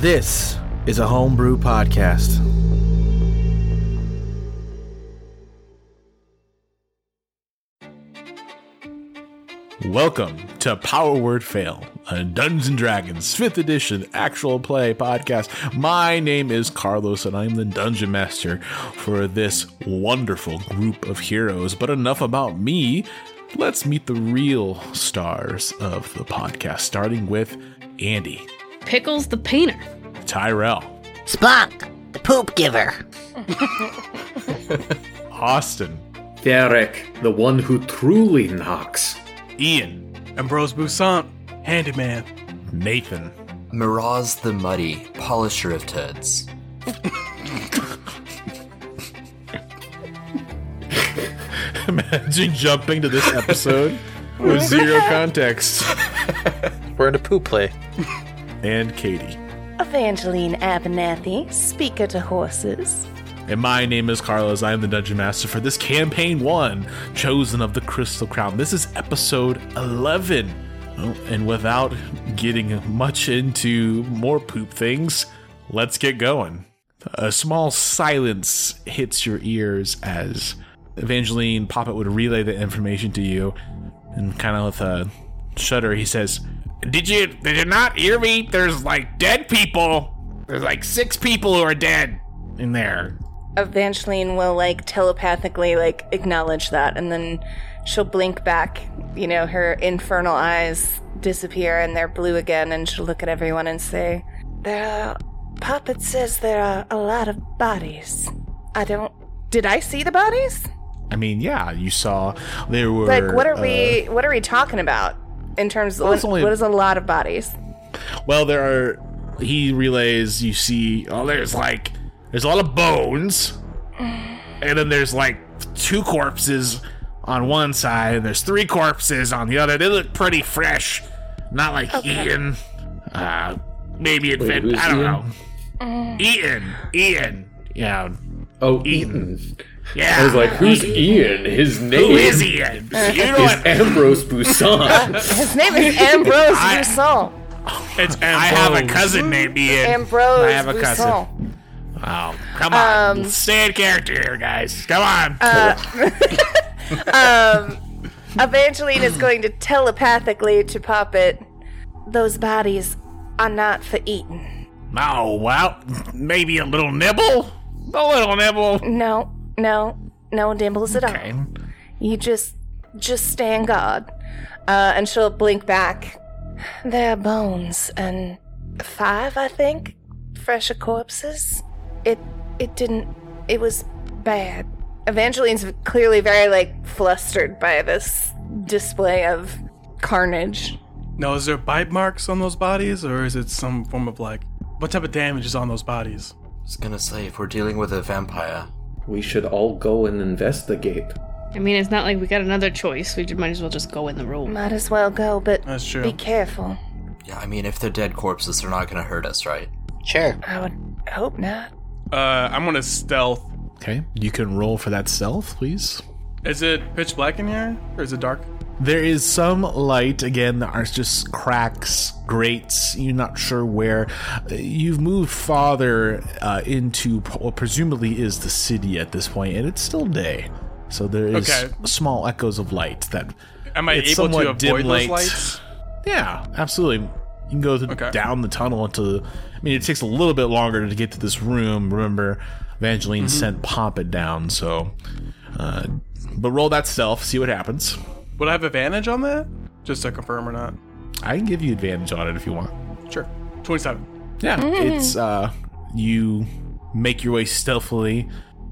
This is a homebrew podcast. Welcome to Power Word Fail, a Dungeons and Dragons 5th edition actual play podcast. My name is Carlos and I'm the dungeon master for this wonderful group of heroes. But enough about me. Let's meet the real stars of the podcast, starting with Andy, Pickles the painter. Tyrell, Spunk, the poop giver. Austin, Derek, the one who truly knocks. Ian, Ambrose Boussaint, handyman. Nathan, Miraz the Muddy, polisher of turds. Imagine jumping to this episode with zero context. We're in a poop play. And Katie. Evangeline Abernathy, speaker to horses. And my name is Carlos. I am the Dungeon Master for this campaign one, Chosen of the Crystal Crown. This is episode 11. Oh, and without getting much into more poop things, let's get going. A small silence hits your ears as Evangeline Poppet would relay the information to you. And kind of with a shudder, he says, Did you did you not hear me? There's like dead people. There's like six people who are dead in there. Evangeline will like telepathically like acknowledge that and then she'll blink back. You know, her infernal eyes disappear and they're blue again and she'll look at everyone and say, There are Poppet says there are a lot of bodies. I don't did I see the bodies? I mean, yeah, you saw there were Like what are uh, we what are we talking about in terms of Well, what, only- what is a lot of bodies? Well, there are. He relays. You see. Oh, there's like there's a lot of bones, and then there's like two corpses on one side, and there's three corpses on the other. They look pretty fresh, not like Ian. Uh, maybe invent. who's I don't Ian? know. Ian. Ian. Yeah. Oh, Eaton. Eaton. Yeah. I was like, who's Ian? His name is Who is Ian? You know is what? Ambrose Busan. Uh, his name is Ambrose I- Rousseau. It's Ambrose. I have a cousin named Ian. Ambrose I have a cousin. Rousseau. Oh, come on. Um, Stay in character here, guys. Come on. Uh, um, Evangeline is going to telepathically to Poppet. Those bodies are not for eating. Oh, well, maybe a little nibble? A little nibble. No, no, no dimbles at Okay. all. You just, just stand guard. Uh, and she'll blink back. There are bones and five, I think, fresher corpses. It, it didn't. It was bad. Evangeline's clearly very like flustered by this display of carnage. Now, is there bite marks on those bodies, or is it some form of like, what type of damage is on those bodies? I was gonna say, if we're dealing with a vampire, we should all go and investigate. I mean, it's not like we got another choice. We might as well just go in the room. Might as well go, but That's true. be careful. yeah, I mean, if they're dead corpses, they're not gonna hurt us, right? Sure. I would hope not. Uh, I'm gonna stealth. Okay, you can roll for that stealth, please. Is it pitch black in here, or is it dark? There is some light. Again, there are just cracks, grates. You're not sure where. You've moved farther uh, into what presumably is the city at this point, and it's still day. So there is Okay. small echoes of light that. Am I able to dim avoid those lights? Yeah, absolutely. You can go th- Okay. down the tunnel into. I mean, it takes a little bit longer to get to this room. Remember, Evangeline sent Poppet down, so. Uh, but roll that stealth, see what happens. Would I have advantage on that? Just to confirm or not? I can give you advantage on it if you want. Sure. Twenty-seven. Yeah, it's uh, you make your way stealthily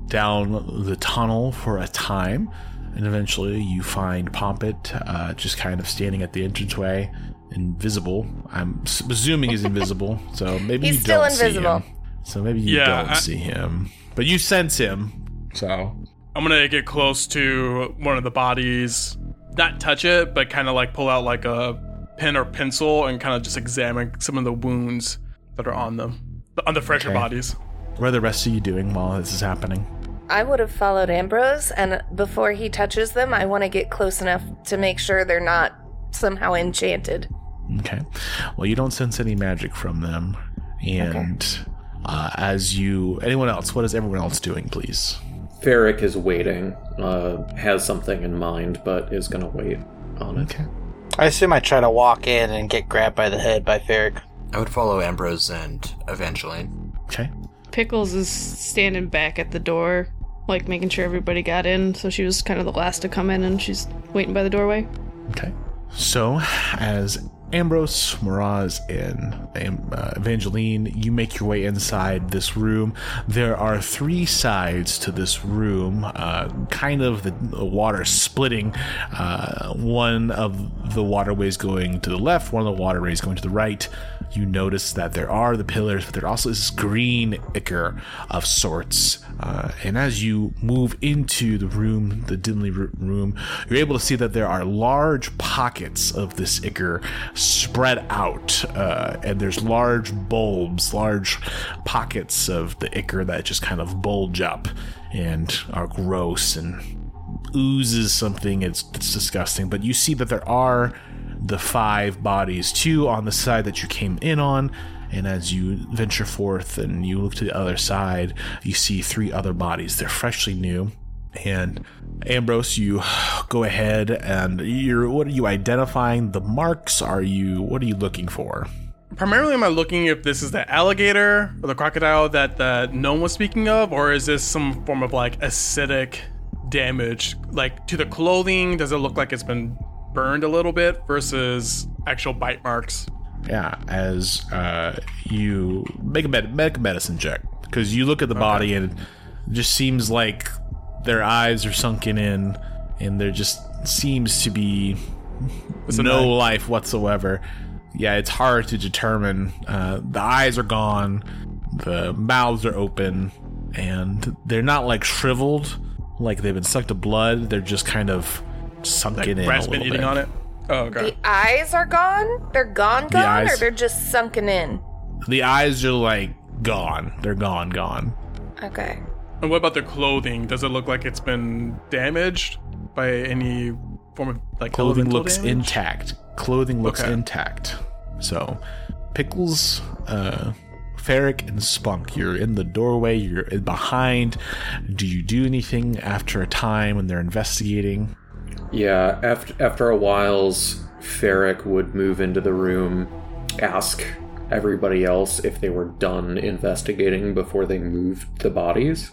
down the tunnel for a time, and eventually you find Poppet uh, just kind of standing at the entranceway, invisible. I'm assuming presuming he's invisible, so maybe He's you still don't invisible. see him. So maybe you Yeah, don't I- see him, but you sense him. So I'm gonna get close to one of the bodies, not touch it, but kind of like pull out like a pen or pencil and kind of just examine some of the wounds that are on them, on the fresher Okay. bodies. what are the rest of you doing while this is happening? I would have followed Ambrose, and before he touches them, I want to get close enough to make sure they're not somehow enchanted. Okay. Well, you don't sense any magic from them. And uh, as you, anyone else, what is everyone else doing, please? Ferric is waiting, uh, has something in mind, but is gonna wait on it. Okay. I assume I try to walk in and get grabbed by the head by Ferric. I would follow Ambrose and Evangeline. Okay. Pickles is standing back at the door, like making sure everybody got in. So she was kind of the last to come in, and she's waiting by the doorway. Okay. So, as Ambrose, Miraz, and uh, Evangeline, you make your way inside this room. There are three sides to this room, uh, kind of the, water splitting. Uh, one of the waterways going to the left, one of the waterways going to the right. You notice that there are the pillars, but there also is this green ichor of sorts. Uh, and as you move into the room, the dimly room, you're able to see that there are large pockets of this ichor spread out, uh, and there's large bulbs, large pockets of the ichor that just kind of bulge up and are gross and oozes something. It's, it's disgusting. But you see that there are the five bodies, two on the side that you came in on. And as you venture forth and you look to the other side, you see three other bodies. They're freshly new. And Ambrose, you go ahead and you're what are you identifying? The marks? Are you what are you looking for? Primarily, am I looking if this is the alligator or the crocodile that the gnome was speaking of, or is this some form of like acidic damage, like to the clothing? Does it look like it's been burned a little bit versus actual bite marks? Yeah, as uh, you make a med- make a medicine check because you look at the body and it just seems like their eyes are sunken in, and there just seems to be What's no like? life whatsoever. Yeah, it's hard to determine. Uh, the eyes are gone, the mouths are open, and they're not like shriveled, like they've been sucked to blood. They're just kind of sunken in. a Rat's been eating bit. on it. Oh, okay. The eyes are gone? They're gone, gone? Or eyes- they're just sunken in? The eyes are like gone. They're gone, gone. Okay. And what about the clothing? Does it look like it's been damaged by any form of like clothing looks damage? intact. Clothing looks Okay. intact. So, Pickles, uh, Ferric, and Spunk, you're in the doorway. You're behind. Do you do anything after a time when they're investigating? Yeah, after after a while's Ferric would move into the room, ask everybody else if they were done investigating before they moved the bodies.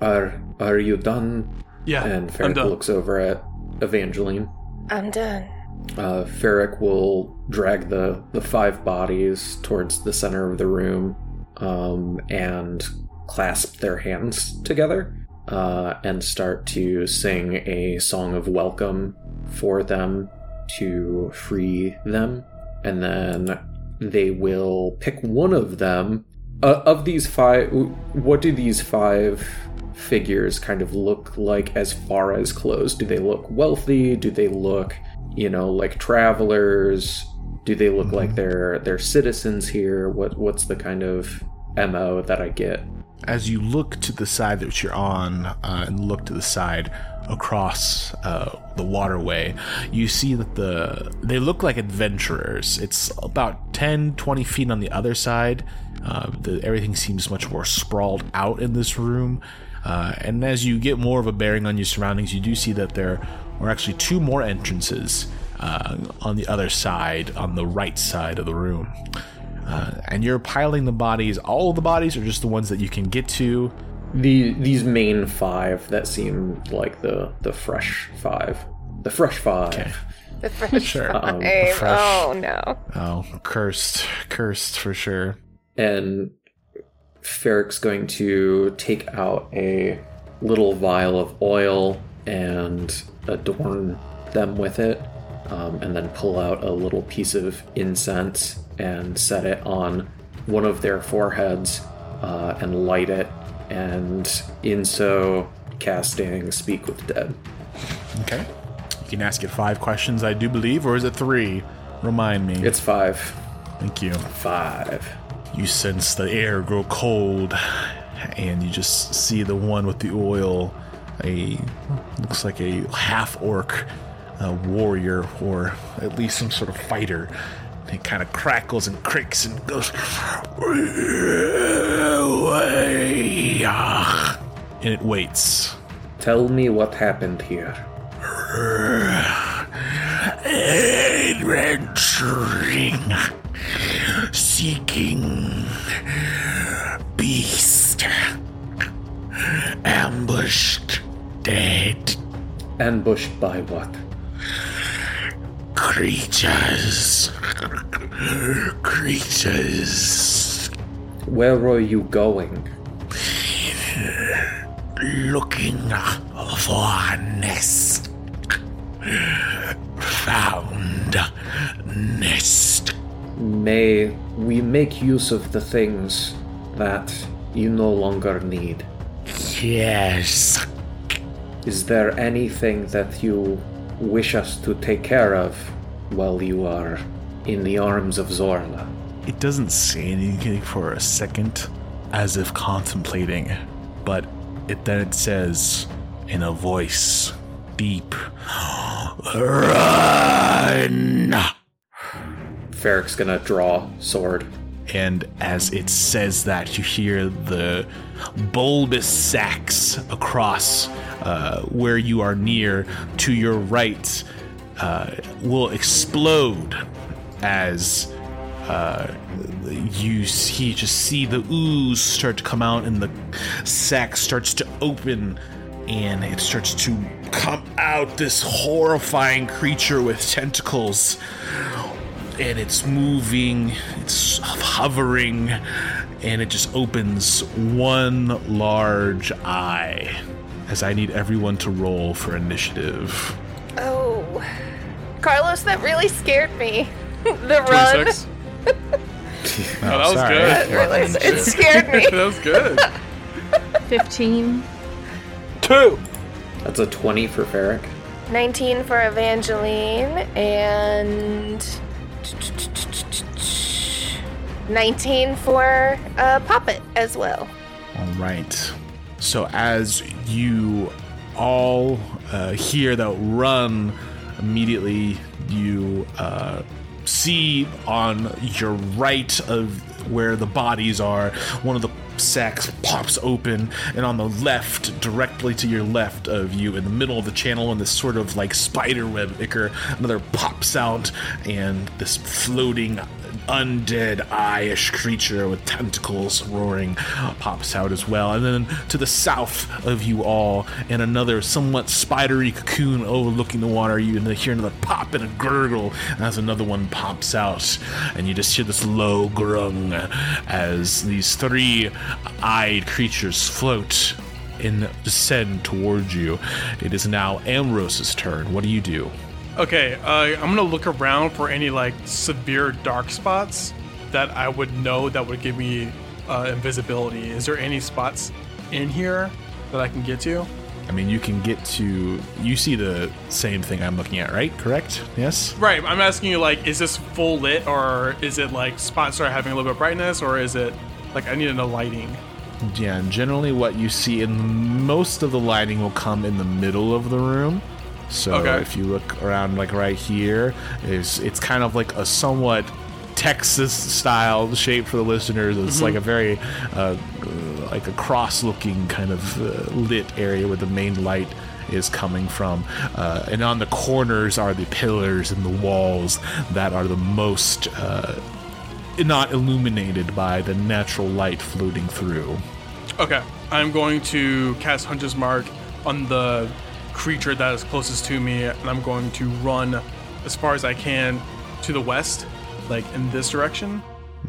Are are you done? Yeah, And I'm done. looks over at Evangeline. I'm done. Uh, Ferric will drag the, the five bodies towards the center of the room um, and clasp their hands together uh, and start to sing a song of welcome for them to free them. And then they will pick one of them. Uh, of these five, what do these five figures kind of look like as far as clothes? Do they look wealthy? Do they look, you know, like travelers? Do they look like they're they're citizens here? What what's the kind of mo that I get? As you look to the side that you're on uh, and look to the side across uh, the waterway, you see that the they look like adventurers. It's about 10, 20 feet on the other side. Uh, the, everything seems much more sprawled out in this room. Uh, and as you get more of a bearing on your surroundings, you do see that there are actually two more entrances uh, on the other side, on the right side of the room. Uh, and you're piling the bodies, all of the bodies, are just the ones that you can get to. The these main five that seem like the the fresh five, the fresh five. Okay. The fresh Sure. five. the fresh- Oh no. Oh, cursed, cursed for sure. and Ferric's going to take out a little vial of oil and adorn them with it, um, and then pull out a little piece of incense and set it on one of their foreheads uh, and light it, and in so casting Speak with the Dead. Okay. You can ask it five questions, I do believe, or is it three? Remind me. It's five. Thank you. Five. You sense the air grow cold, and you just see the one with the oil. A looks like a half orc a warrior, or at least some sort of fighter. And it kind of crackles and creaks and goes and it waits. Tell me what happened here. Adventuring seeking beast, ambushed, dead Ambushed by what? creatures, creatures Where were you going? looking for a nest. Found nest. May we make use of the things that you no longer need? Yes. Is there anything that you wish us to take care of while you are in the arms of Zorla? It doesn't say anything for a second, as if contemplating, but it then it says in a voice deep, Run. Ferric's gonna draw sword. and as it says that, you hear the bulbous sacs across uh, where you are near to your right uh, will explode as uh, you see just see the ooze start to come out and the sac starts to open and it starts to come out this horrifying creature with tentacles and it's moving, it's hovering, and it just opens one large eye. As I need everyone to roll for initiative. Oh. Carlos, that really scared me. the run. 26. Oh, that was oh, sorry. good. Really, it scared me. that was good. 15. Two. That's a 20 for Ferric. 19 for Evangeline and 19 for uh, Poppet as well. All right. So as you all uh, hear that run, immediately you uh, see on your right of where the bodies are, one of the sacks pops open, and on the left, directly to your left of you, in the middle of the channel, in this sort of like spider web ichor, another pops out, and this floating undead eye-ish creature with tentacles roaring pops out as well. And then to the south of you all in another somewhat spidery cocoon overlooking the water you hear another pop and a gurgle as another one pops out. And you just hear this low grung as these three eyed creatures float and descend towards you. It is now Ambrose's turn. What do you do Okay, uh, I'm gonna look around for any like severe dark spots that I would know that would give me uh, invisibility. Is there any spots in here that I can get to? I mean, you can get to. You see the same thing I'm looking at, right? Correct? Yes? Right. I'm asking you like, is this full lit or is it like spots are having a little bit of brightness or is it like I need know lighting? Yeah, and generally what you see in most of the lighting will come in the middle of the room. So Okay. if you look around like right here, is it's kind of like a somewhat Texas style shape for the listeners. It's like a very uh, like a cross looking kind of uh, lit area where the main light is coming from. Uh, and on the corners are the pillars and the walls that are the most uh, not illuminated by the natural light floating through. Okay. I'm going to cast Hunter's Mark on the creature that is closest to me, and I'm going to run as far as I can to the west, like in this direction,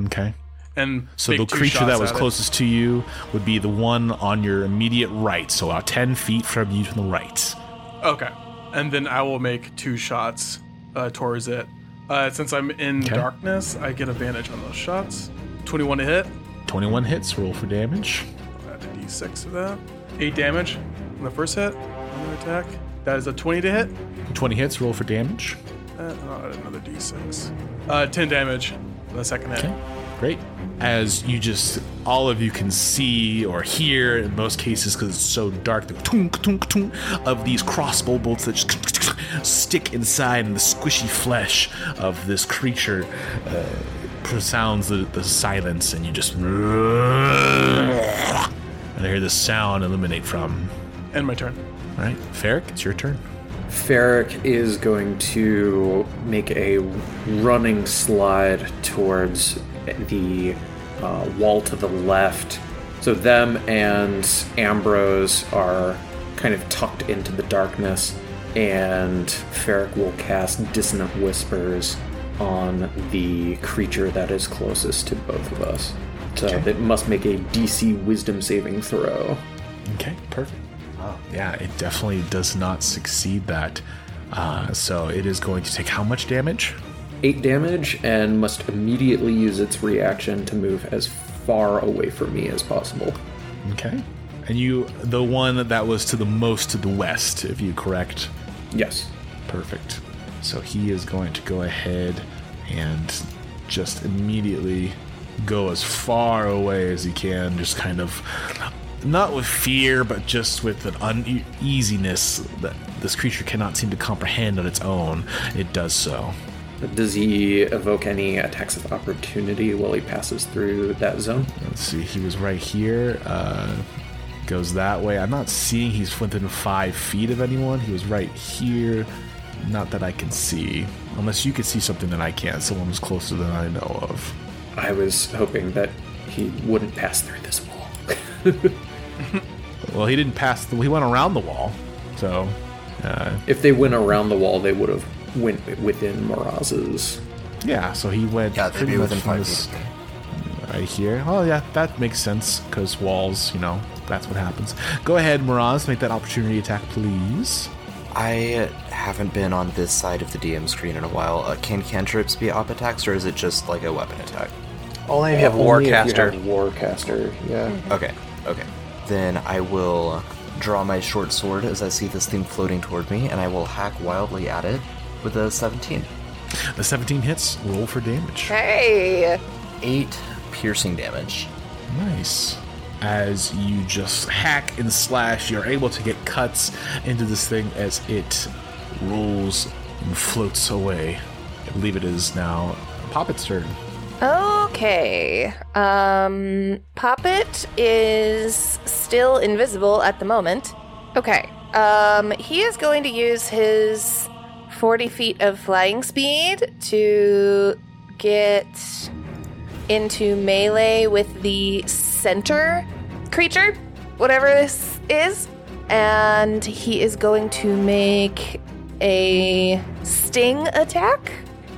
Okay. and So the creature that was at it. closest to you would be the one on your immediate right, so about 10 feet from you to the right. Okay. And then I will make two shots uh, towards it. Uh, since I'm in Okay. darkness, I get advantage on those shots. 21 to hit. 21 hits, roll for damage. Add a d6 to that. 8 damage on the first hit. Attack. That is a 20 to hit. 20 hits, roll for damage. Uh, I'll another d6. Uh, 10 damage on the second hit. Okay, great. As you just, all of you can see or hear, in most cases, because it's so dark, the tunk, tunk, tunk of these crossbow bolts that just stick inside in the squishy flesh of this creature uh, sounds the, the silence, and you just. And I hear the sound illuminate from. End my turn. All right, Ferric, it's your turn. Ferric is going to make a running slide towards the uh, wall to the left. So them and Ambrose are kind of tucked into the darkness, and Ferric will cast Dissonant Whispers on the creature that is closest to both of us. So it must make a DC Wisdom saving throw. Okay, perfect. Yeah, it definitely does not succeed that. Uh, so it is going to take how much damage? 8 damage and must immediately use its reaction to move as far away from me as possible. Okay. And you, the one that was to the most to the west, if you correct. Yes. Perfect. So he is going to go ahead and just immediately go as far away as he can, just kind of not with fear, but just with an uneasiness that this creature cannot seem to comprehend on its own. It does so. Does he evoke any attacks of opportunity while he passes through that zone? Let's see, he was right here. Uh, goes that way. I'm not seeing he's within five feet of anyone. He was right here. Not that I can see. Unless you could see something that I can't. Someone was closer than I know of. I was hoping that he wouldn't pass through this wall. Well, he didn't pass. The, he went around the wall. So, uh, if they went around the wall, they would have went within Miraz's. yeah. So he went Yeah, they'd pretty be much within five feet right here. Oh yeah, that makes sense because walls. You know, that's what happens. Go ahead, Miraz. Make that opportunity attack, please. I haven't been on this side of the DM screen in a while. Uh, can cantrips be op attacks, or is it just like a weapon attack? Only if you have Only if you Warcaster. Warcaster, yeah. Okay, okay. Then I will draw my short sword as I see this thing floating toward me, and I will hack wildly at it with a 17. The 17 hits. Roll for damage. Hey! 8 piercing damage. Nice. As you just hack and slash, you're able to get cuts into this thing as it rolls and floats away. I believe it is now Poppet's turn. Oh, Okay. Um, Poppet is still invisible at the moment. Okay. Um, he is going to use his 40 feet of flying speed to get into melee with the center creature, whatever this is. And he is going to make a sting attack.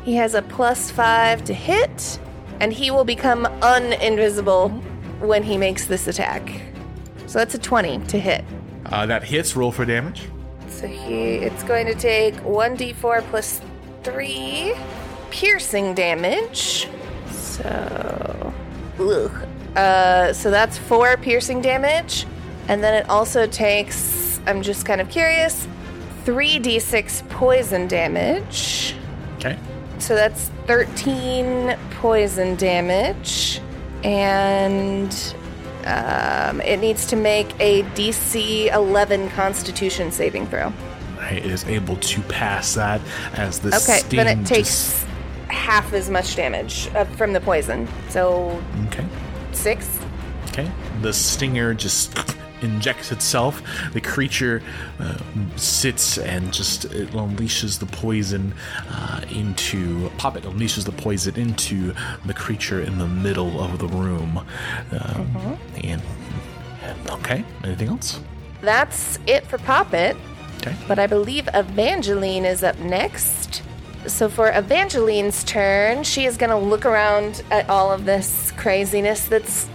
He has a plus five to hit, and he will become uninvisible when he makes this attack. So that's a 20 to hit. Uh, that hits. Roll for damage. So he it's going to take 1d4 plus 3 piercing damage. So ugh. Uh so that's 4 piercing damage and then it also takes I'm just kind of curious 3d6 poison damage. Okay. So that's 13 poison damage. And um, it needs to make a DC 11 Constitution saving throw. It is able to pass that as the Okay, then it just- takes half as much damage uh, from the poison. So okay. six. Okay. The stinger just injects itself. The creature uh, sits and just it unleashes the poison uh, into Poppet unleashes the poison into the creature in the middle of the room. Um, And okay, anything else? That's it for Poppet. Okay. But I believe Evangeline is up next. So for Evangeline's turn, she is going to look around at all of this craziness that's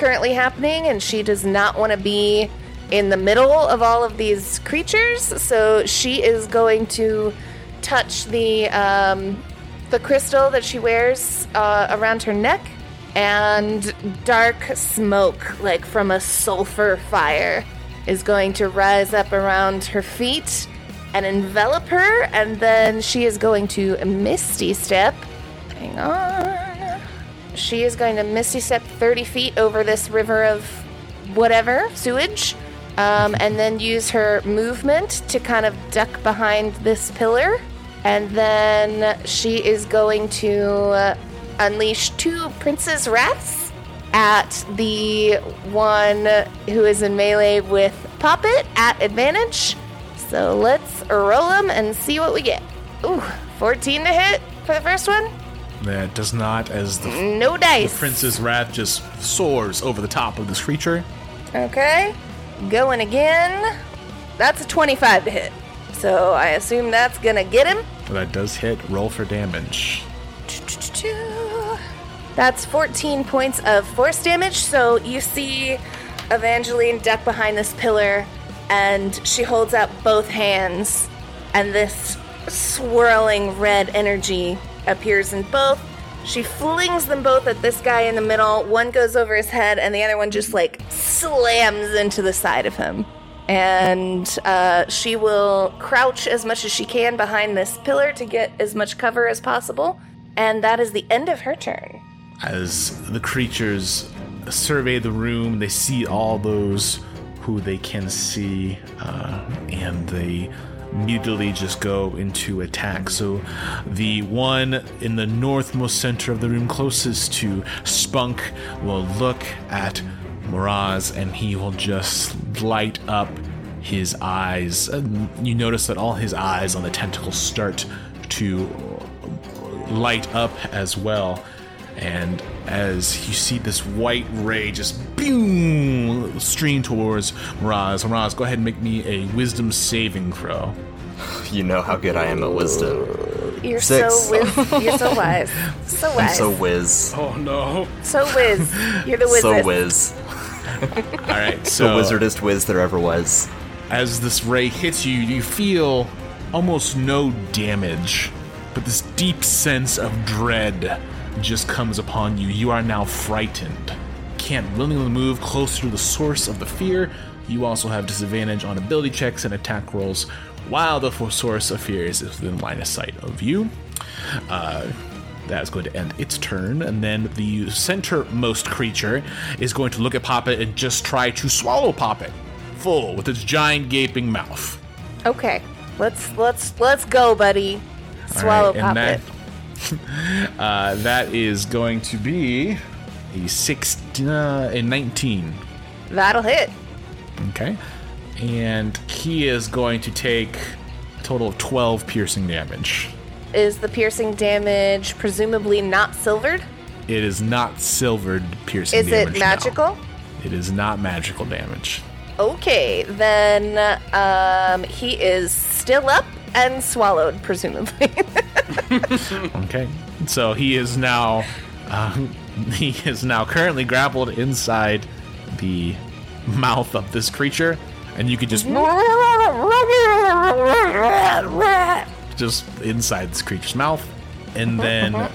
currently happening, and she does not want to be in the middle of all of these creatures. So she is going to touch the um, the crystal that she wears uh, around her neck, and dark smoke, like from a sulfur fire, is going to rise up around her feet and envelop her, and then she is going to misty step. Hang on. She is going to misty step 30 feet over this river of whatever, sewage, um, and then use her movement to kind of duck behind this pillar. And then she is going to uh, unleash two Prince's Wraths at the one who is in melee with Poppet at advantage. So let's roll them and see what we get. Ooh, 14 to hit for the first one. That does not, as the, No the. Prince's Wrath just soars over the top of this creature. Okay. Going again. That's a 25 to hit. So I assume that's gonna get him. That does hit. Roll for damage. That's 14 points of force damage. So you see Evangeline duck behind this pillar, and she holds out both hands, and this swirling red energy appears in both. She flings them both at this guy in the middle. One goes over his head, and the other one just like slams into the side of him. And uh, she will crouch as much as she can behind this pillar to get as much cover as possible. And that is the end of her turn. As the creatures survey the room, they see all those who they can see, uh, and they immediately just go into attack. So the one in the northmost center of the room, closest to Spunk, will look at Miraz and he will just light up his eyes. And you notice that all his eyes on the tentacles start to light up as well. And as you see this white ray just boom stream towards Miraz, Miraz, go ahead and make me a wisdom saving throw. You know how good I am at wisdom. You're Six. so wiz- you're so wise. So I'm so whiz. Oh no. So whiz. You're the wizard. So whiz. All right, The so wizardest whiz there ever was. as this ray hits you, you feel almost no damage, but this deep sense of dread just comes upon you. You are now frightened. Can't willingly move closer to the source of the fear. You also have disadvantage on ability checks and attack rolls, while the source of fear is within line of sight of you. Uh, that's going to end its turn, and then the centermost creature is going to look at Poppet and just try to swallow Poppet full with its giant gaping mouth. Okay. Let's let's let's go, buddy. Swallow All right, Poppet. that, uh, that is going to be a six, uh, a 19. That'll hit. Okay. And he is going to take a total of 12 piercing damage. Is the piercing damage presumably not silvered? It is not silvered piercing Is damage. it no. magical? It is not magical damage. Okay, then um, he is still up and swallowed, presumably. Okay. So he is now uh, he is now currently grappled inside the mouth of this creature, and you could just just inside this creature's mouth, and then uh,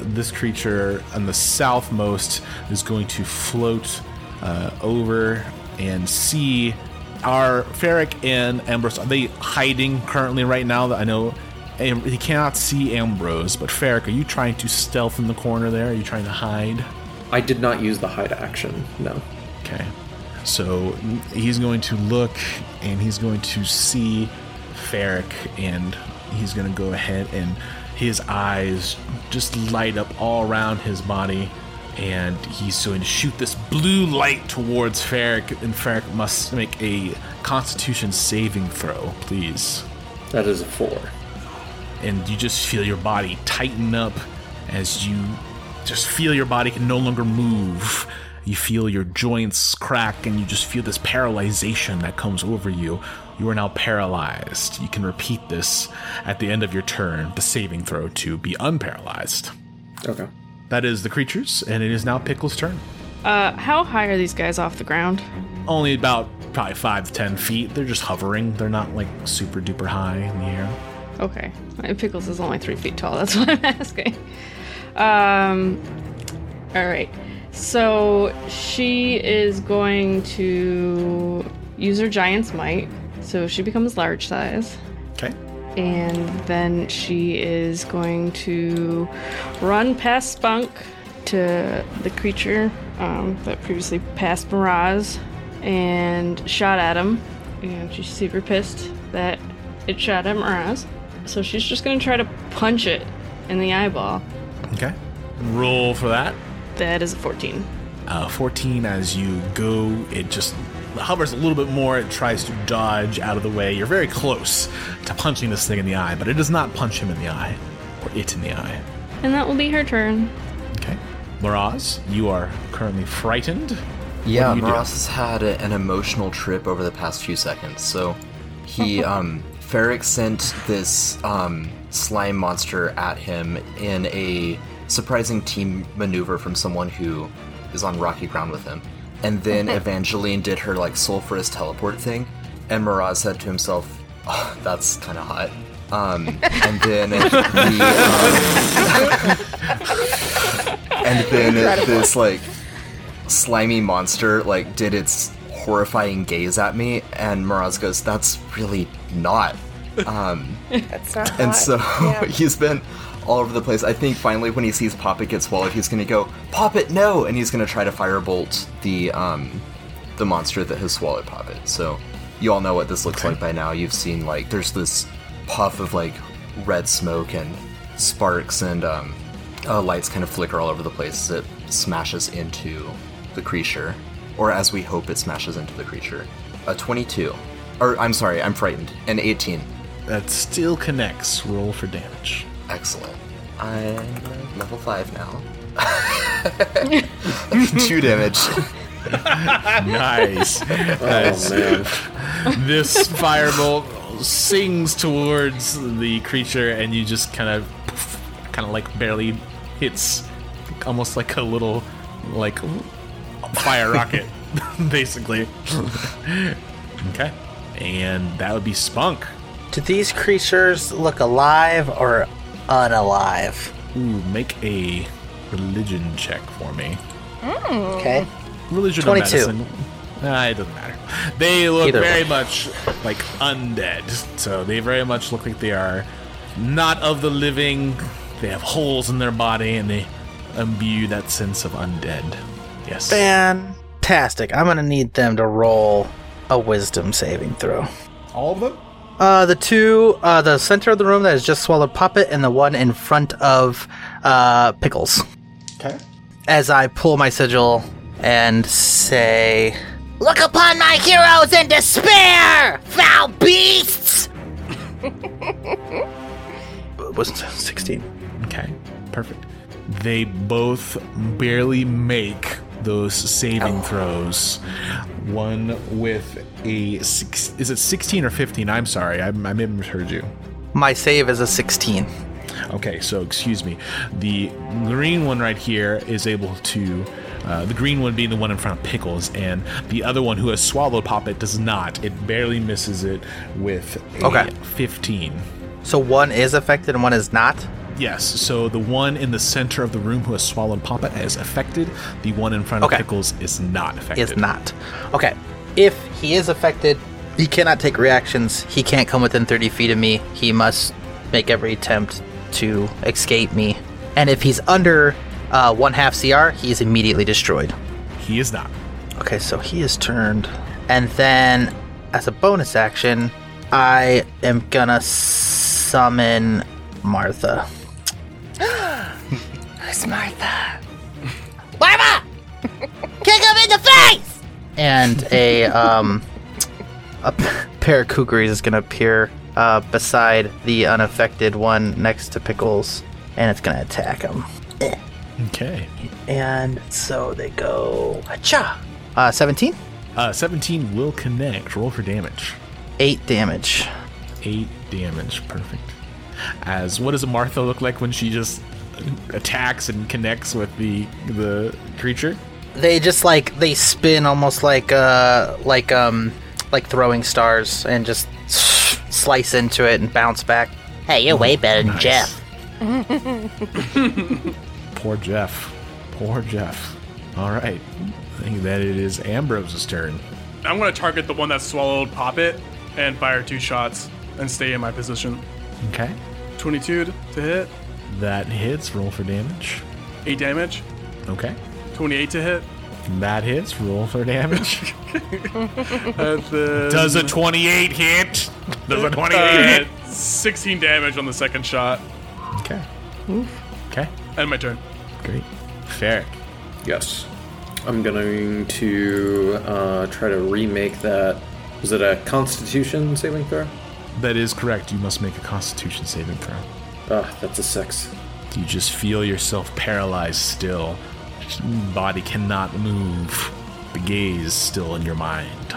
this creature on the southmost is going to float uh, over and see. Are Ferric and Ambrose are they hiding currently right now? That I know Am- he cannot see Ambrose, but Ferric, are you trying to stealth in the corner there? Are you trying to hide? I did not use the hide action. No. Okay. So he's going to look and he's going to see Ferric and he's going to go ahead and his eyes just light up all around his body and he's going to shoot this blue light towards Ferric and Ferric must make a constitution saving throw, please. That is a four. And you just feel your body tighten up as you just feel your body can no longer move. You feel your joints crack and you just feel this paralyzation that comes over you. You are now paralyzed. You can repeat this at the end of your turn, the saving throw to be unparalyzed. Okay. That is the creatures, and it is now Pickle's turn. Uh, how high are these guys off the ground? Only about probably five to ten feet. They're just hovering. They're not like super duper high in the air. Okay, my Pickles is only three feet tall. That's what I'm asking. Um, all right. So she is going to use her giant's might, so she becomes large size, Okay. and then she is going to run past Spunk to the creature um, that previously passed Miraz and shot at him, and she's super pissed that it shot at Miraz. So she's just gonna try to punch it in the eyeball. Okay. Roll for that. That is a 14. Uh, 14 as you go, it just hovers a little bit more. It tries to dodge out of the way. You're very close to punching this thing in the eye, but it does not punch him in the eye or it in the eye. And that will be her turn. Okay. Miraz, you are currently frightened. Yeah, do you do? Miraz has had a- an emotional trip over the past few seconds. So he, um, Ferric sent this um, slime monster at him in a surprising team maneuver from someone who is on rocky ground with him. And then Evangeline did her like sulfurous teleport thing, and Miraz said to himself, oh, "That's kind of hot." Um, and then the um, and then this like slimy monster like did its horrifying gaze at me and Miraz goes that's really not. Um That's not and hot. so Yeah. he's been all over the place. I think finally when he sees poppet get swallowed he's gonna go poppet no! And he's gonna try to firebolt the um the monster that has swallowed poppet so you all know what this looks like by now. You've seen like there's this puff of like red smoke and sparks and um uh, lights kind of flicker all over the place. As it smashes into the creature, or as we hope it smashes into the creature. A 22. Or, I'm sorry, I'm frightened. An 18. That still connects. Roll for damage. Excellent. I'm level 5 now. 2 damage. Nice. Oh man. this firebolt sings towards the creature, and you just kind of, kind of like barely hits, almost like a little, like fire rocket, basically. okay, and that would be Spunk. Do these creatures look alive or unalive? Ooh, make a religion check for me. Hmm. Okay. Religion 22. or medicine. Nah, it doesn't matter. They look Either very way. much like undead. So they very much look like they are not of the living. They have holes in their body and they imbue that sense of undead. Yes. Fantastic. I'm gonna need them to roll a wisdom saving throw. All of them? Uh, the two, uh, the center of the room that has just swallowed Poppet, and the one in front of uh, Pickles. Okay. As I pull my sigil and say, Look upon my heroes in despair, foul beasts! it wasn't 16. Okay. Perfect. They both barely make those saving throws. One with a six. Is it 16 or 15? I'm sorry. I, I misheard you. My save is a 16. Okay, so excuse me. The green one right here is able to. Uh, the green one being the one in front of Pickles, and the other one who has swallowed Poppet does not. It barely misses it with a Okay. 15. So one is affected and one is not. Yes, so the one in the center of the room who has swallowed Papa is affected. The one in front of Okay. Pickles is not affected. Is not. Okay. If he is affected, he cannot take reactions. He can't come within 30 feet of me. He must make every attempt to escape me. And if he's under uh, one half CR, he is immediately destroyed. He is not. Okay, so he is turned. And then, as a bonus action, I am gonna summon Martha. Who's Martha? Marva! Kick him in the face! and a um a p- pair of kookaries is gonna appear uh, beside the unaffected one next to Pickles, and it's gonna attack him. Okay. And so they go. Hacha! Uh, 17? Uh, 17 will connect. Roll for damage. 8 damage. Eight damage. Perfect. As what does Martha look like when she just attacks and connects with the the creature? They just like they spin almost like uh like um like throwing stars and just slice into it and bounce back. Hey, you're way better than Nice. Jeff. Poor Jeff. Poor Jeff. All right. I think that it is Ambrose's turn. I'm gonna target the one that swallowed Poppet and fire two shots and stay in my position. Okay. 22 to hit, That hits. Roll for damage. 8 damage. Okay. 28 to hit. That hits. Roll for damage. And then, Does a 28 hit? Does a 28 uh, hit? 16 damage on the second shot. Okay. Okay. End my turn. Great. Ferric. Yes. I'm going to uh, try to remake that. Was it a Constitution saving throw? That is correct. You must make a Constitution saving throw. Ah, that's a six. You just feel yourself paralyzed still. Body cannot move. The gaze still in your mind.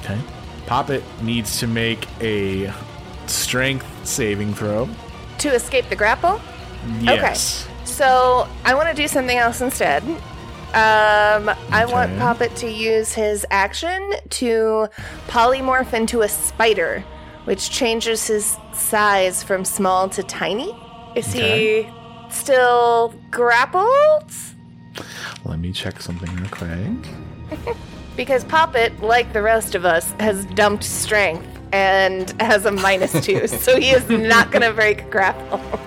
Okay. Poppet needs to make a strength saving throw. To escape the grapple? Yes. Okay. So I want to do something else instead. Um, I want Poppet to use his action to polymorph into a spider, which changes his size from small to tiny. Is he still grappled? Let me check something real quick. Because Poppet, like the rest of us, has dumped strength and has a minus two, so he is not going to break grapple.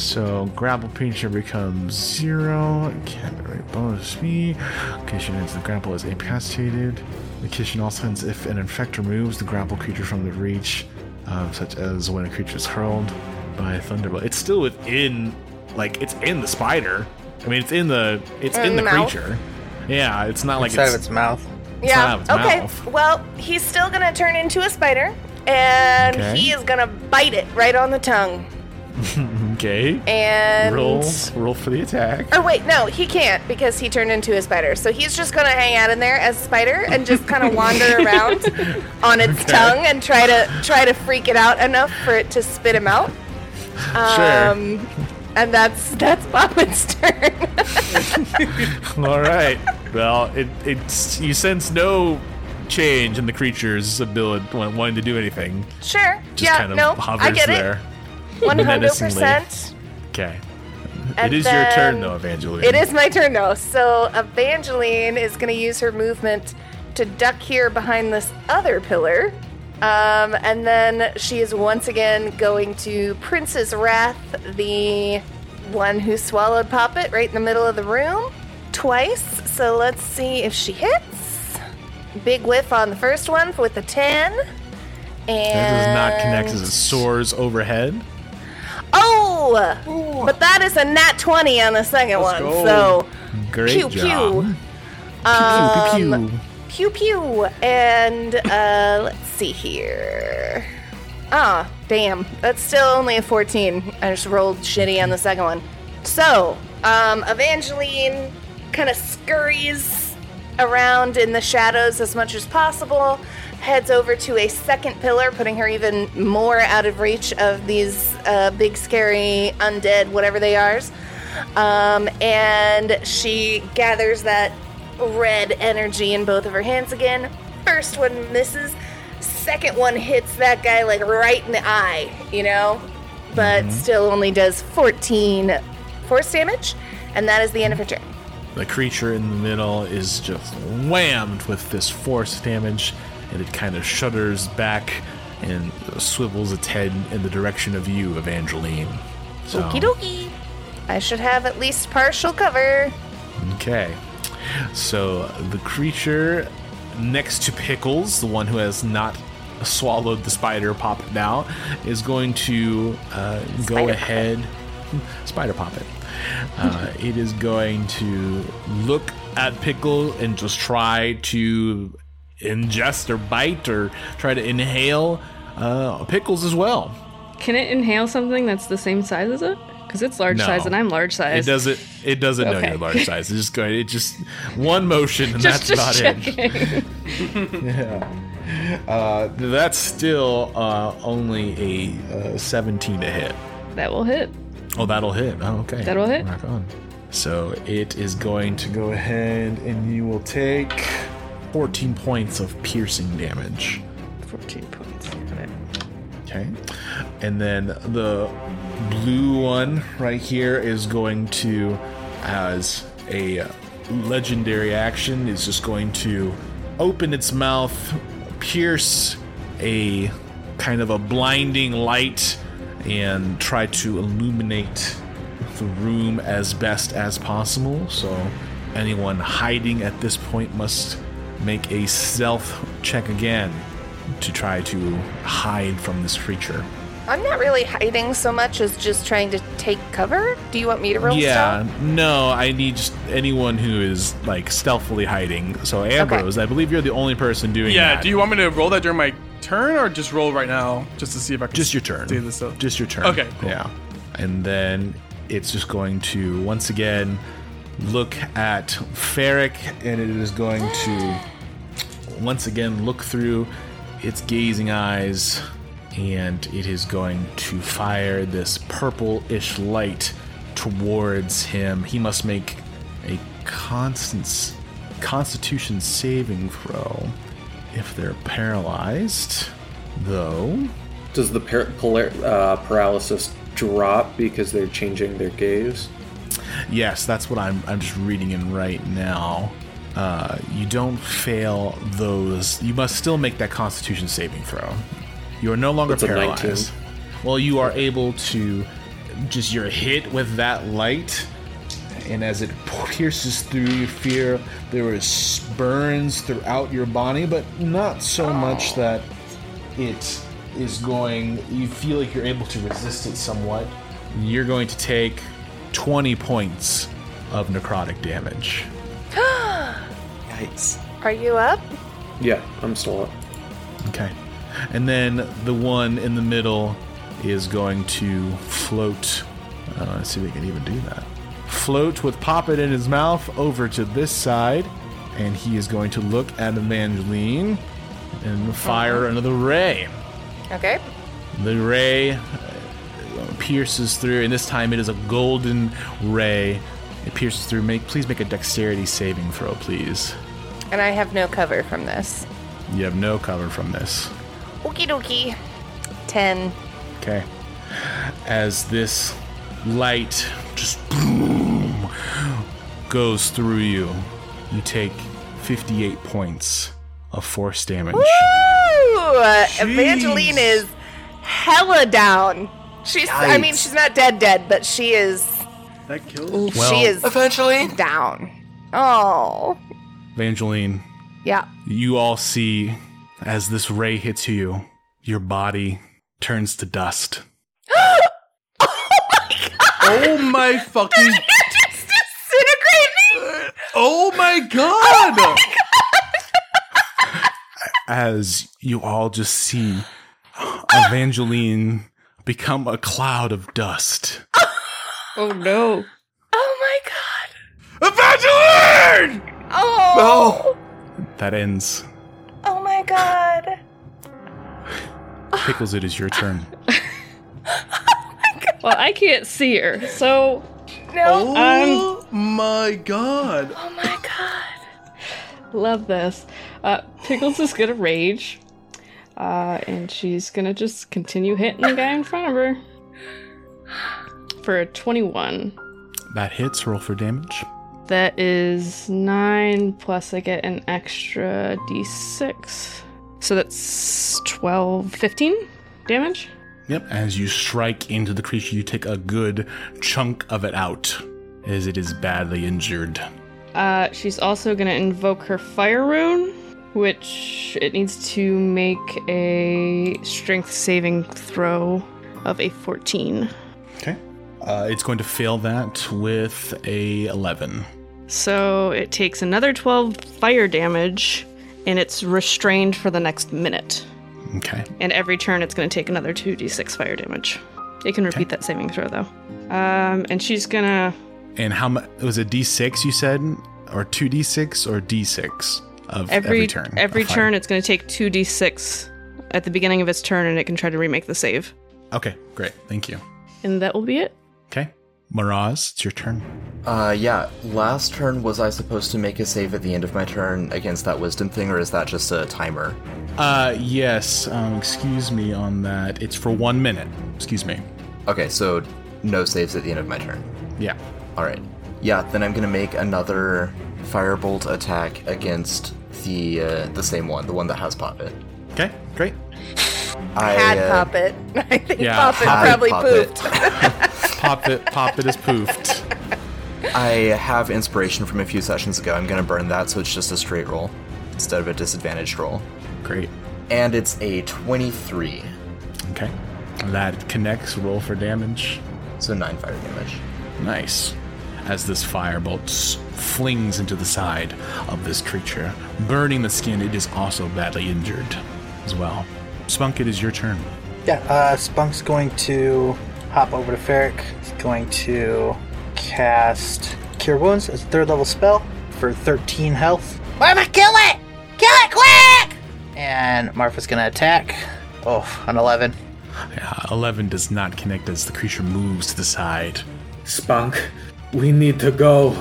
So grapple creature becomes zero. Can't rate bonus speed. Location ends the grapple is incapacitated. Location also ends if an infector moves the grapple creature from the reach, uh, such as when a creature is hurled by a thunderbolt. It's still within, like it's in the spider. I mean, it's in the it's In in, the the, creature. Yeah, it's not like Inside it's, of its mouth. yeah. out of its Okay. mouth. Well, he's still going to turn into a spider, and Okay. he is going to bite it right on the tongue. okay. And Roll roll for the attack. Oh wait, no, he can't because he turned into a spider. So he's just gonna hang out in there as a spider and just kind of wander around on its tongue and try to try to freak it out enough for it to spit him out. Sure. Um, and that's that's Poppet's turn. All right. Well, it it's you sense no change in the creature's ability wanting to do anything. sure. Just yeah. kind of no, I get there. it. One hundred percent. Okay. And it is your turn though, Evangeline. It is my turn though. So Evangeline is going to use her movement to duck here behind this other pillar. Um, and then she is once again going to Prince's Wrath, the one who swallowed Poppet right in the middle of the room, twice. So let's see if she hits. Big whiff on the first one with a 10. And That does not connect as it soars overhead. Oh! But that is a nat 20 on the 2nd one. go. So Great pew job. pew. Pew, pew, Um, pew. Pew pew. And uh, let's see here. Ah, damn. That's still only a 14. I just rolled shitty on the second one. So, um, Evangeline kind of scurries around in the shadows as much as possible, heads over to a second pillar, putting her even more out of reach of these uh, big, scary, undead, whatever they are. Um, and she gathers that red energy in both of her hands again. First one misses, second one hits that guy like right in the eye, you know? But still only does 14 force damage, and that is the end of her turn. The creature in the middle is just whammed with this force damage, and it kind of shudders back and swivels its head in the direction of you, Evangeline. So, Okie dokie. I should have at least partial cover. Okay. So the creature next to Pickles, the one who has not swallowed the spider pop now, is going to uh, go Spider ahead. Spider Poppet. Uh, it is going to look at Pickle and just try to ingest or bite or try to inhale uh, Pickles as well. Can it inhale something that's the same size as it? Because it's large No. size and I'm large size. It doesn't. It doesn't know you're large size. It's just going. It just one motion, and Just, that's just about it. checking. Uh, that's still uh, only a uh, 17 to hit. that will hit. Oh, that'll hit. Oh, okay. That'll hit. Rock on. So it is going to go ahead, and you will take 14 points of piercing damage. 14 points. Okay. And then the blue one right here is going to, as a legendary action, is just going to open its mouth, pierce a kind of a blinding light, and try to illuminate the room as best as possible. So anyone hiding at this point must make a stealth check again to try to hide from this creature. I'm not really hiding so much as just trying to take cover. Do you want me to roll yeah, stealth? no, I need just anyone who is like stealthily hiding. So Ambrose, I believe you're the only person doing Yeah, that. do you want me to roll that during my turn or just roll right now just to see if I can just your turn? do this stuff? Just your turn. Okay, cool. Yeah, and then it's just going to once again look at Ferric, and it is going to once again look through its gazing eyes, and it is going to fire this purple-ish light towards him. He must make a constant Constitution saving throw if they're paralyzed. Though, Does the par- polar- uh, paralysis drop because they're changing their gaze? Yes, that's what I'm. I'm just reading in right now. Uh, you don't fail those. You must still make that Constitution saving throw. You are no longer paralyzed. Well, you are able to just you're hit with that light, and as it pierces through, you feel there is burns throughout your body, but not so much that it is going. You feel like you're able to resist it somewhat. You're going to take 20 points of necrotic damage. Yikes. Are you up? Yeah, I'm still up. Okay. And then the one in the middle is going to float. Uh, let's see if we can even do that. Float with Poppet in his mouth over to this side. And he is going to look at Evangeline and fire another ray. Okay. The ray pierces through, and this time it is a golden ray. It pierces through. Make please make a dexterity saving throw, please. And I have no cover from this. You have no cover from this. Okie dokie. 10. Okay. As this light just boom goes through you, you take 58 points of force damage. Woo! Evangeline is hella down. She's, I mean, Yikes. she's not dead, dead, but she is, That kills. Well- she is Eventually. down. Oh. Evangeline, Yeah. you all see as this ray hits you, your body turns to dust. Oh my oh fucking. Just disintegrate me! Oh, oh my god! As you all just see Evangeline become a cloud of dust. Oh no. Oh my god. Evangeline! Oh. That ends. Oh my god. Pickles, it is your turn. Well, I can't see her, so No. Oh my god. oh my god. love this. Uh, Pickles is gonna rage, uh, and she's gonna just continue hitting the guy in front of her for a twenty-one. That hits. Roll for damage. That is nine plus I get an extra d6, so that's 12, 15 damage. Yep. As you strike into the creature, you take a good chunk of it out, as it is badly injured. Uh, she's also gonna invoke her fire rune, which it needs to make a strength saving throw of a 14. Okay. Uh, it's going to fail that with a 11. So it takes another 12 fire damage, and it's restrained for the next minute. Okay. And every turn, it's going to take another 2d6 fire damage. It can repeat that saving throw, though. Um, and she's gonna. And how much was it? D6 you said, or two D6 or D6 of Every, every, turn. Every turn, it's going to take 2d6 at the beginning of its turn, and it can try to remake the save. Okay, great. Thank you. And that will be it. Okay, Miraz, it's your turn. Uh, yeah. Last turn, was I supposed to make a save at the end of my turn against that wisdom thing, or is that just a timer? Uh, yes. Um, excuse me on that. It's for one minute. Excuse me. Okay, so no saves at the end of my turn. Yeah. All right. Yeah, then I'm gonna make another firebolt attack against the uh, the same one, the one that has Poppet. Okay, great. I Had uh, Poppet. I think Yeah, Poppet had probably Poppet. pooped. Pop it. Pop it is poofed. I have inspiration from a few sessions ago. I'm gonna burn that, so it's just a straight roll instead of a disadvantaged roll. Great. And it's a 23. Okay. That connects. Roll for damage. So nine fire damage. Nice. As this firebolt s- flings into the side of this creature, burning the skin, it is also badly injured as well. Spunk, it is your turn. Yeah, uh, Spunk's going to hop over to Ferric. He's going to cast Cure Wounds as a third level spell for 13 health. Marfa, kill it! Kill it quick! And Marfa's going to attack. Oh, an 11. Uh, 11 does not connect as the creature moves to the side. Spunk, we need to go.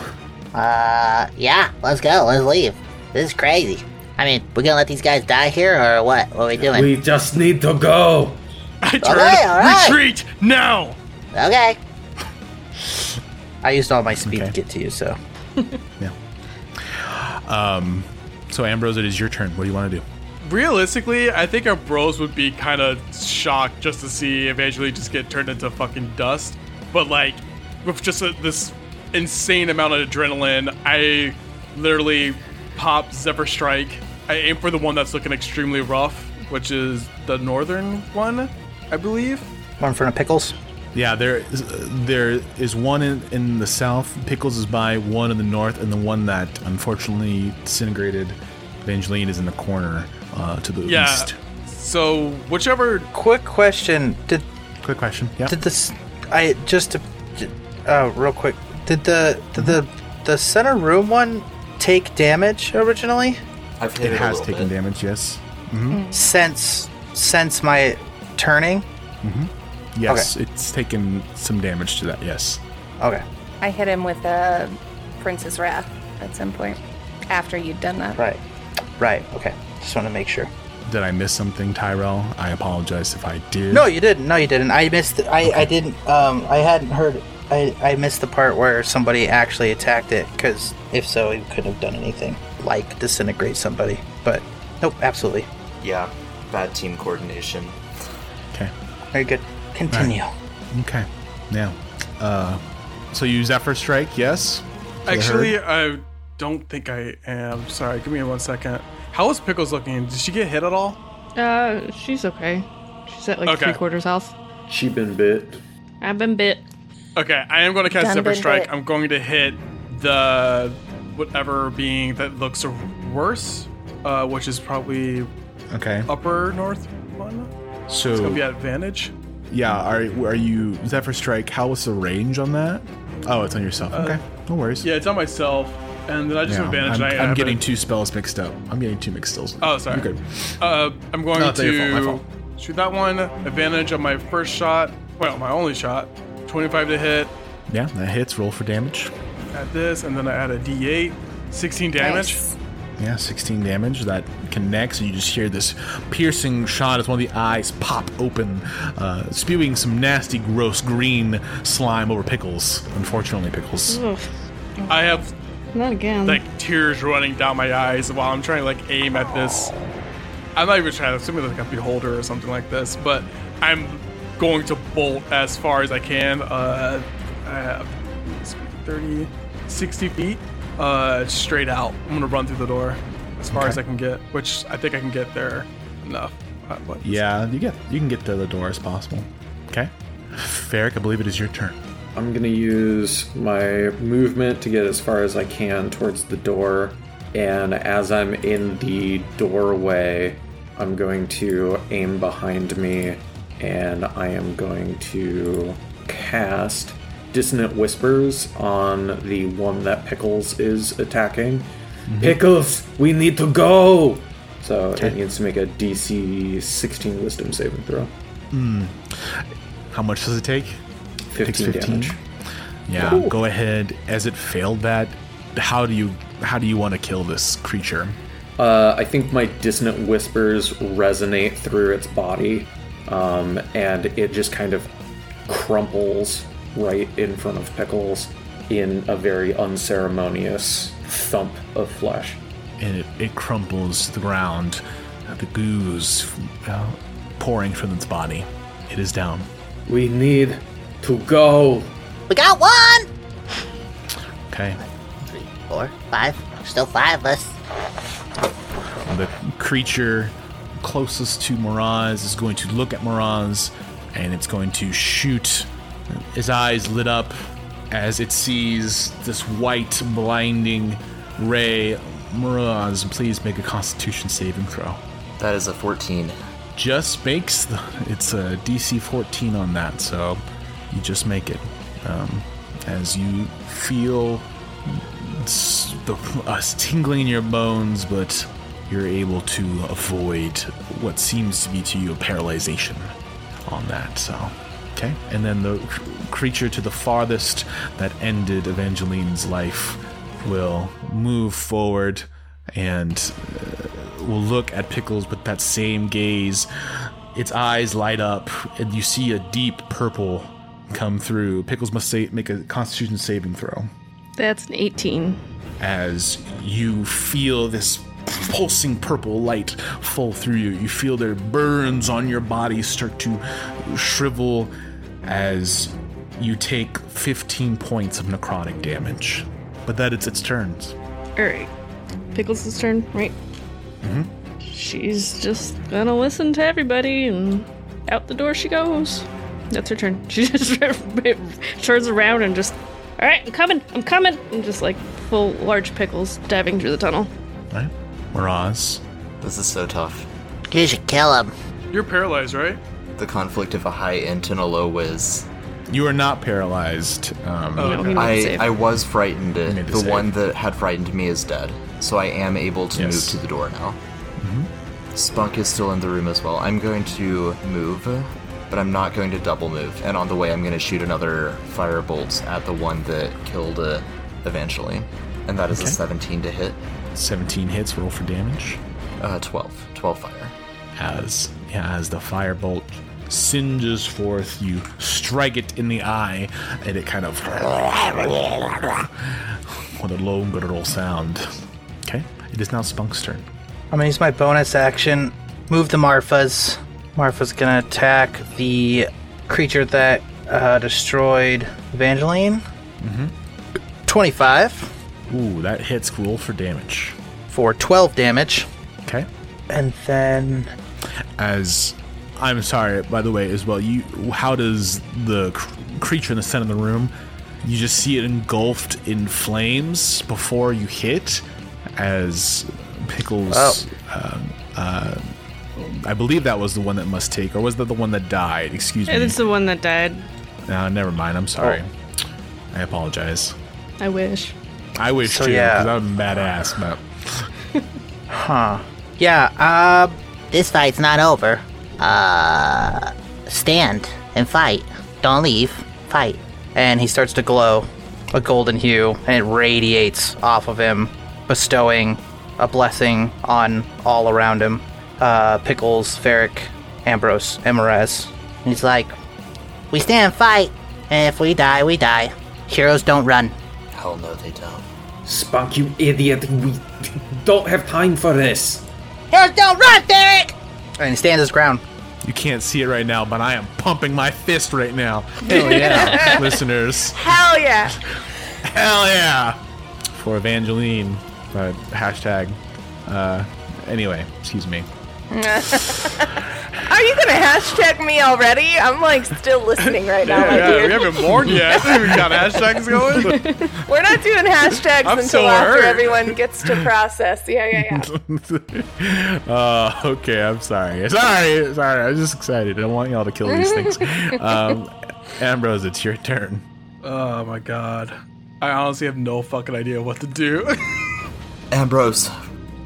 Uh, yeah, let's go. Let's leave. This is crazy. I mean, we gonna let these guys die here, or what? What are we doing? We just need to go. I turn. Okay, all right. Retreat now. Okay. I used all my speed Okay. to get to you, so. Yeah. Um, so Ambrose, it is your turn. What do you want to do? Realistically, I think Ambrose would be kind of shocked just to see Evangeline just get turned into fucking dust. But like, with just a, this insane amount of adrenaline, I literally pop Zephyr Strike. I aim for the one that's looking extremely rough, which is the northern one, I believe. One in front of Pickles. Yeah, there is, there is one in, in the south. Pickles is by one in the north, and the one that unfortunately disintegrated Evangeline is in the corner uh, to the Yeah. east. So whichever Quick question. Did Quick question. Yeah. did this I just to uh real quick. Did the did the the center room one take damage originally? I've hit It it, has taken bit. damage. Yes. Mm-hmm. Hmm. Since since my turning? Mm-hmm. Yes, it's taken some damage to that. Yes. Okay. I hit him with a Princess Wrath at some point after you'd done that. Right. Right. Okay. Just want to make sure. Did I miss something, Tyrell? I apologize if I did. No, you didn't. No, you didn't. I missed. I I didn't. Um, I hadn't heard. I I missed the part where somebody actually attacked it. Because if so, he couldn't have done anything like disintegrate somebody. But nope, absolutely. Yeah, bad team coordination. Okay. Very good. Continue. Okay. Now, uh, so you use Zephyr Strike? Yes. To Actually. I don't think I am. Sorry, give me one second. How is Pickles looking? Did she get hit at all? Uh, she's okay. She's at like Okay. three quarters health. She been bit. I've been bit. Okay, I am going to cast Done Zephyr Strike. bit. I'm going to hit the whatever being that looks worse, uh, which is probably okay. upper north one. So It's gonna be at advantage. yeah, are are you Zephyr Strike? How was the range on that? Oh, it's on yourself. okay. No worries. Uh, Yeah, it's on myself, and then I just Yeah, have advantage. I'm, and I I'm getting a- two spells mixed up. I'm getting two mixed spells. Oh, sorry. You're good. Uh, I'm going No, it's fault, to fault. shoot that one. Advantage on my first shot. Well, my only shot. 25 to hit. Yeah, that hits. Roll for damage. Add this, and then I add a D8. 16 damage. Nice. Yeah, 16 damage. That connects, and you just hear this piercing shot as one of the eyes pop open, uh, spewing some nasty, gross green slime over Pickles. Unfortunately, Pickles. Ugh, I have not again. like tears running down my eyes while I'm trying to like aim at this. I'm not even trying to assume it's like a beholder or something like this, but I'm going to bolt as far as I can. Uh, uh 30, 60 feet, uh, straight out. I'm gonna run through the door as far Okay. as I can get, which I think I can get there enough. Uh, what- Yeah, you get you can get to the door as possible. Okay. Ferric, I believe it is your turn. I'm gonna use my movement to get as far as I can towards the door, and as I'm in the doorway, I'm going to aim behind me, and I am going to cast Dissonant Whispers on the one that Pickles is attacking. Pickles, we need to go! So it needs to make a DC 16 Wisdom saving throw. How much does it take? 15, damage. Yeah, go ahead. As it failed that, how do you how do you want to kill this creature? Uh, I think my dissonant whispers resonate through its body, um, and it just kind of crumples right in front of Pickles in a very unceremonious thump of flesh. And it, it crumples to the ground, uh, the goose uh, pouring from its body. It is down. We need to go. We got one! Okay. Three, four, five. Still five of us. The creature closest to Miraz is going to look at Miraz, and it's going to shoot. His eyes lit up as it sees this white, blinding ray. Miraz, please make a Constitution saving throw. That is a 14. Just makes the, it's a DC 14 on that, so you just make it. Um, as you feel the uh, tingling in your bones, but you're able to avoid what seems to be to you a paralyzation on that. So, okay. And then the cr- creature to the farthest that ended Evangeline's life will move forward and uh, will look at Pickles with that same gaze. Its eyes light up, and you see a deep purple come through. Pickles must say, make a Constitution saving throw That's an 18. as you feel this pulsing purple light fall through you. You feel their burns on your body start to shrivel as you take 15 points of necrotic damage. But that it's its turns. Alright. Pickles' turn, right? Mm-hmm. She's just gonna listen to everybody and out the door she goes. That's her turn. She just turns around and just, alright, I'm coming, I'm coming! And just like full large pickles diving through the tunnel. Right? Miraz. This is so tough. You should kill him. You're paralyzed, right? The conflict of a high int and a low whiz. You are not paralyzed. Um, Oh, No, he made a I. I was frightened. The save. one that had frightened me is dead. So I am able to Yes. move to the door now. Spunk is still in the room as well. I'm going to move, but I'm not going to double move. And on the way, I'm going to shoot another firebolt at the one that killed uh, Evangeline. And that is Okay. a 17 to hit. 17 hits, roll for damage. Uh, 12. 12 fire. as yeah, as the firebolt singes forth, you strike it in the eye, and it kind of with a low guttural sound. Okay, it is now Spunk's turn. I'm gonna use my bonus action, move the Marfas. Marfa's gonna attack the creature that uh, destroyed Evangeline. Mm-hmm. 25 Ooh, that hits. Roll for damage. for 12 damage. Okay, And then as I'm sorry, by the way, as well. You, how does the cr- creature in the center of the room? You just see it engulfed in flames before you hit, as Pickles. Oh. Um, uh, I believe that was the one that must take, or was that the one that died? Excuse me. It's the one that died. No, never mind. I'm sorry. Oh. I apologize. I wish. I wish So, too, yeah. because I'm badass, but Huh. Yeah, uh, This fight's not over. Uh, stand and fight. Don't leave. Fight. and he starts to glow a golden hue, and it radiates off of him, bestowing a blessing on all around him. Uh, Pickles, Ferric, Ambrose, and He's like, we stand and fight, and if we die, we die. Heroes don't run. Hell no, they don't. Spunk, you idiot. We don't have time for this. Here's don't run, Ferric! And he stands his ground. you can't see it right now. But I am pumping my fist right now. Hell yeah, listeners! Hell yeah! Hell yeah! For Evangeline, but hashtag. Uh, anyway, excuse me. Are you gonna hashtag me already? I'm like still listening right now, my Yeah, we haven't mourned yet. we got hashtags going. We're not doing hashtags I'm until so after hurt. everyone gets to process. Yeah, yeah, yeah. Uh, okay, I'm sorry. Sorry, sorry. I was just excited. I want y'all to kill these things. Um, Ambrose, it's your turn. Oh my god. I honestly have no fucking idea what to do. Ambrose,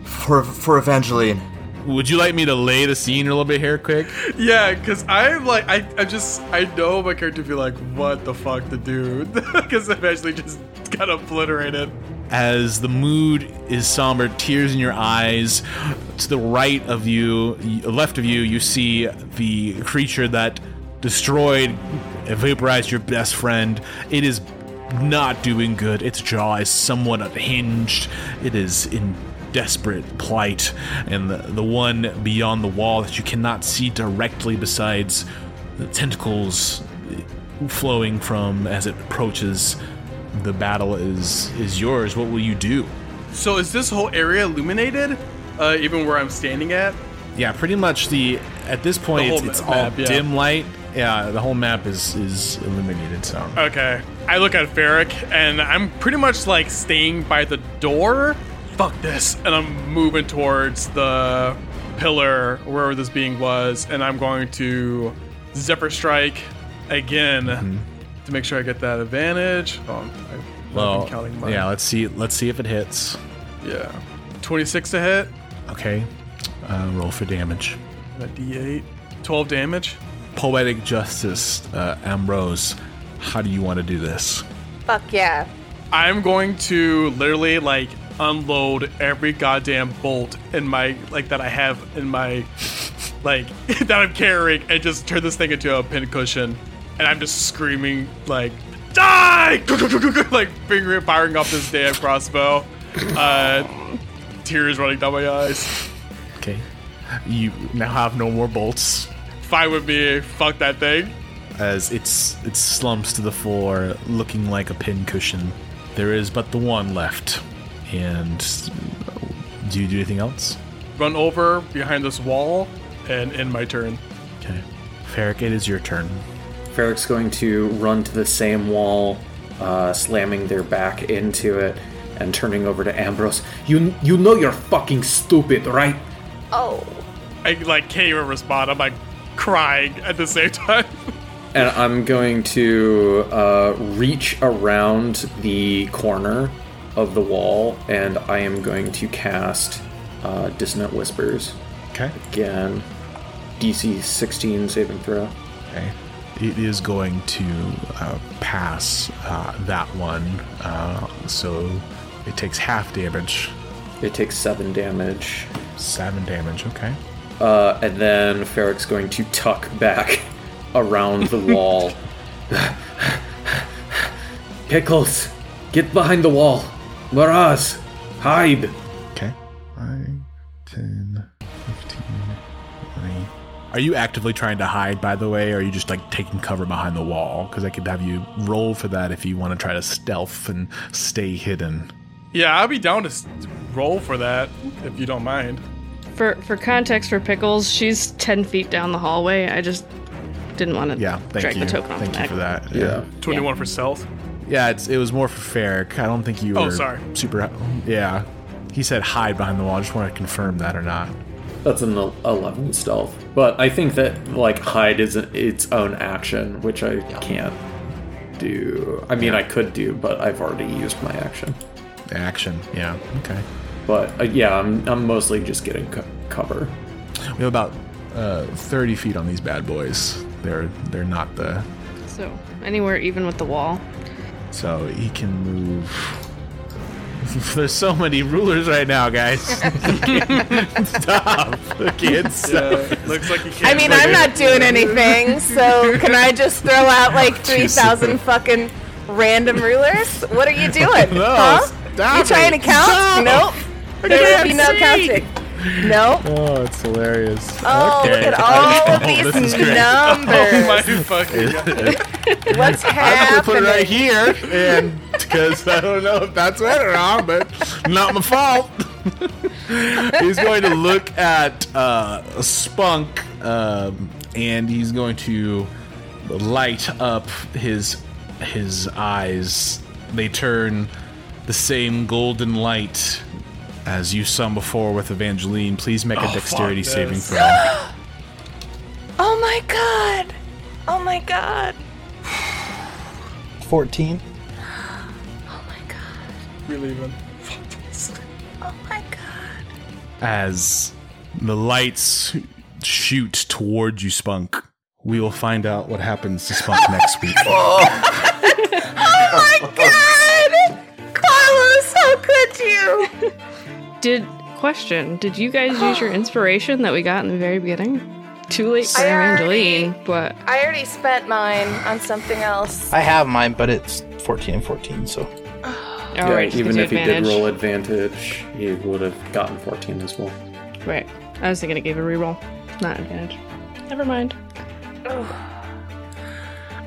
for for Evangeline. Would you like me to lay the scene a little bit here, quick? yeah, because I'm like, I, I just, I know my character would be like, what the fuck to do? Because Evangeline just got obliterated. as the mood is somber, tears in your eyes. To the right of you, left of you, you see the creature that destroyed, and vaporized your best friend. It is not doing good. Its jaw is somewhat unhinged. It is in desperate plight, and the, the one beyond the wall that you cannot see directly, besides the tentacles flowing from as it approaches the battle is is yours what will you do So is this whole area illuminated? Uh, even where I'm standing at? yeah pretty much the at this point it's, it's ma- all yeah. dim light Yeah, the whole map is is illuminated. So Okay. I look at Ferric and I'm pretty much like staying by the door. Fuck this. And I'm moving towards the pillar wherever this being was. And I'm going to Zephyr Strike again to make sure I get that advantage. Oh, I'm, I've well, been counting my. yeah. Let's see. Let's see if it hits. Yeah. 26 to hit. Okay, uh, roll for damage. A D8. 12 damage. Poetic justice, uh, Ambrose. How do you want to do this? Fuck yeah. I'm going to literally like unload every goddamn bolt in my like that I have in my like that I'm carrying and just turn this thing into a pincushion. And I'm just screaming like die like finger firing off this damn crossbow. Uh tears running down my eyes. Okay, you now have no more bolts. Fine with me, fuck that thing. as it's it slumps to the floor, looking like a pincushion. There is but the one left. And do you do anything else? Run over behind this wall and end my turn. Okay, Ferric, it is your turn. Ferric's going to run to the same wall, uh, slamming their back into it, and turning over to Ambrose. You you know you're fucking stupid, right? Oh. I like can't even respond. I'm like crying at the same time. And I'm going to uh, reach around the corner of the wall, and I am going to cast uh, Dissonant Whispers. Okay. Again, DC 16 saving throw. Okay. It is going to uh, pass uh, that one, uh, so it takes half damage. It takes 7 damage. Seven damage. Okay. Uh, and then Ferric's going to tuck back around the wall. Pickles, get behind the wall. Miraz, hide. Okay. 5, 10, 15, 20. Are you actively trying to hide, by the way, or are you just like taking cover behind the wall? Because I could have you roll for that if you want to try to stealth and stay hidden. Yeah, I'll be down to roll for that if you don't mind. For for context for Pickles, she's ten feet down the hallway. I just didn't want to Yeah, thank drag you. the token off Thank the you for that. Yeah. 21 for stealth. Yeah, it's, it was more for Ferric. I don't think you were Oh, sorry. super. Yeah. He said hide behind the wall. I just want to confirm that or not. That's an 11 stealth. But I think that, like, hide is a- its own action, which I can't do. I mean, I could do, but I've already used my action. Action. Yeah. Okay. But uh, yeah, I'm, I'm mostly just getting co- cover. We have about uh, 30 feet on these bad boys. They're they're not the. So anywhere even with the wall. So he can move. There's so many rulers right now, guys. Stop, The kids. Looks like you can't. I mean, I'm not doing anything, so can I just throw out like 3,000 fucking random rulers? What are you doing? No, huh? stop You trying to count? Stop. Nope. There will be no counting. Nope. Oh, it's hilarious. Oh, okay. look at all of Oh, this these is numbers. Oh my fucking god. What's I'm gonna put it right here, and because I don't know if that's right or wrong, but not my fault. he's going to look at uh, Spunk, um, and he's going to light up his his eyes. They turn the same golden light as you saw before with Evangeline. Please make a Oh, dexterity saving this. throw. Oh my god. Oh my god. 14. Oh my god. We're leaving. Oh my god. as the lights shoot toward you, Spunk. We will find out what happens to Spunk next week. Oh my god! Carlos, how could you? Did question? Did you guys use your inspiration that we got in the very beginning? Too late for I already- Evangeline, but I already spent mine on something else. I have mine, but it's 14 and 14, so. all yeah, right, even if he did advantage. roll advantage, he would have gotten 14 as well. Right. I was thinking it gave a reroll, not advantage. Never mind.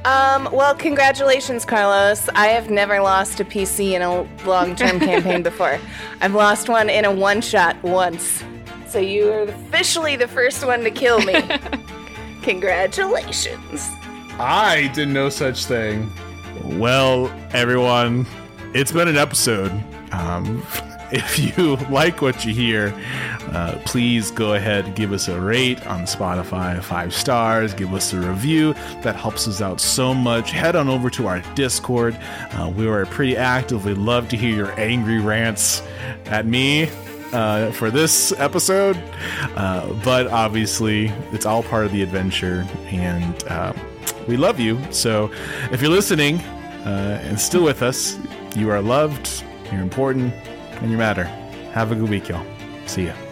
Um, well, congratulations, Carlos. I have never lost a PC in a long term campaign before. I've lost one in a one shot once. So you are officially the first one to kill me. Congratulations. I did no such thing. Well, everyone, it's been an episode. Um, if you like what you hear, uh, please go ahead give us a rate on Spotify, five stars. Give us a review. That helps us out so much. Head on over to our Discord. Uh, we are pretty active. We'd love to hear your angry rants at me uh, for this episode. Uh, but obviously, it's all part of the adventure, and uh, we love you. So if you're listening uh, and still with us, you are loved, you're important, and you matter. Have a good week, y'all. See ya.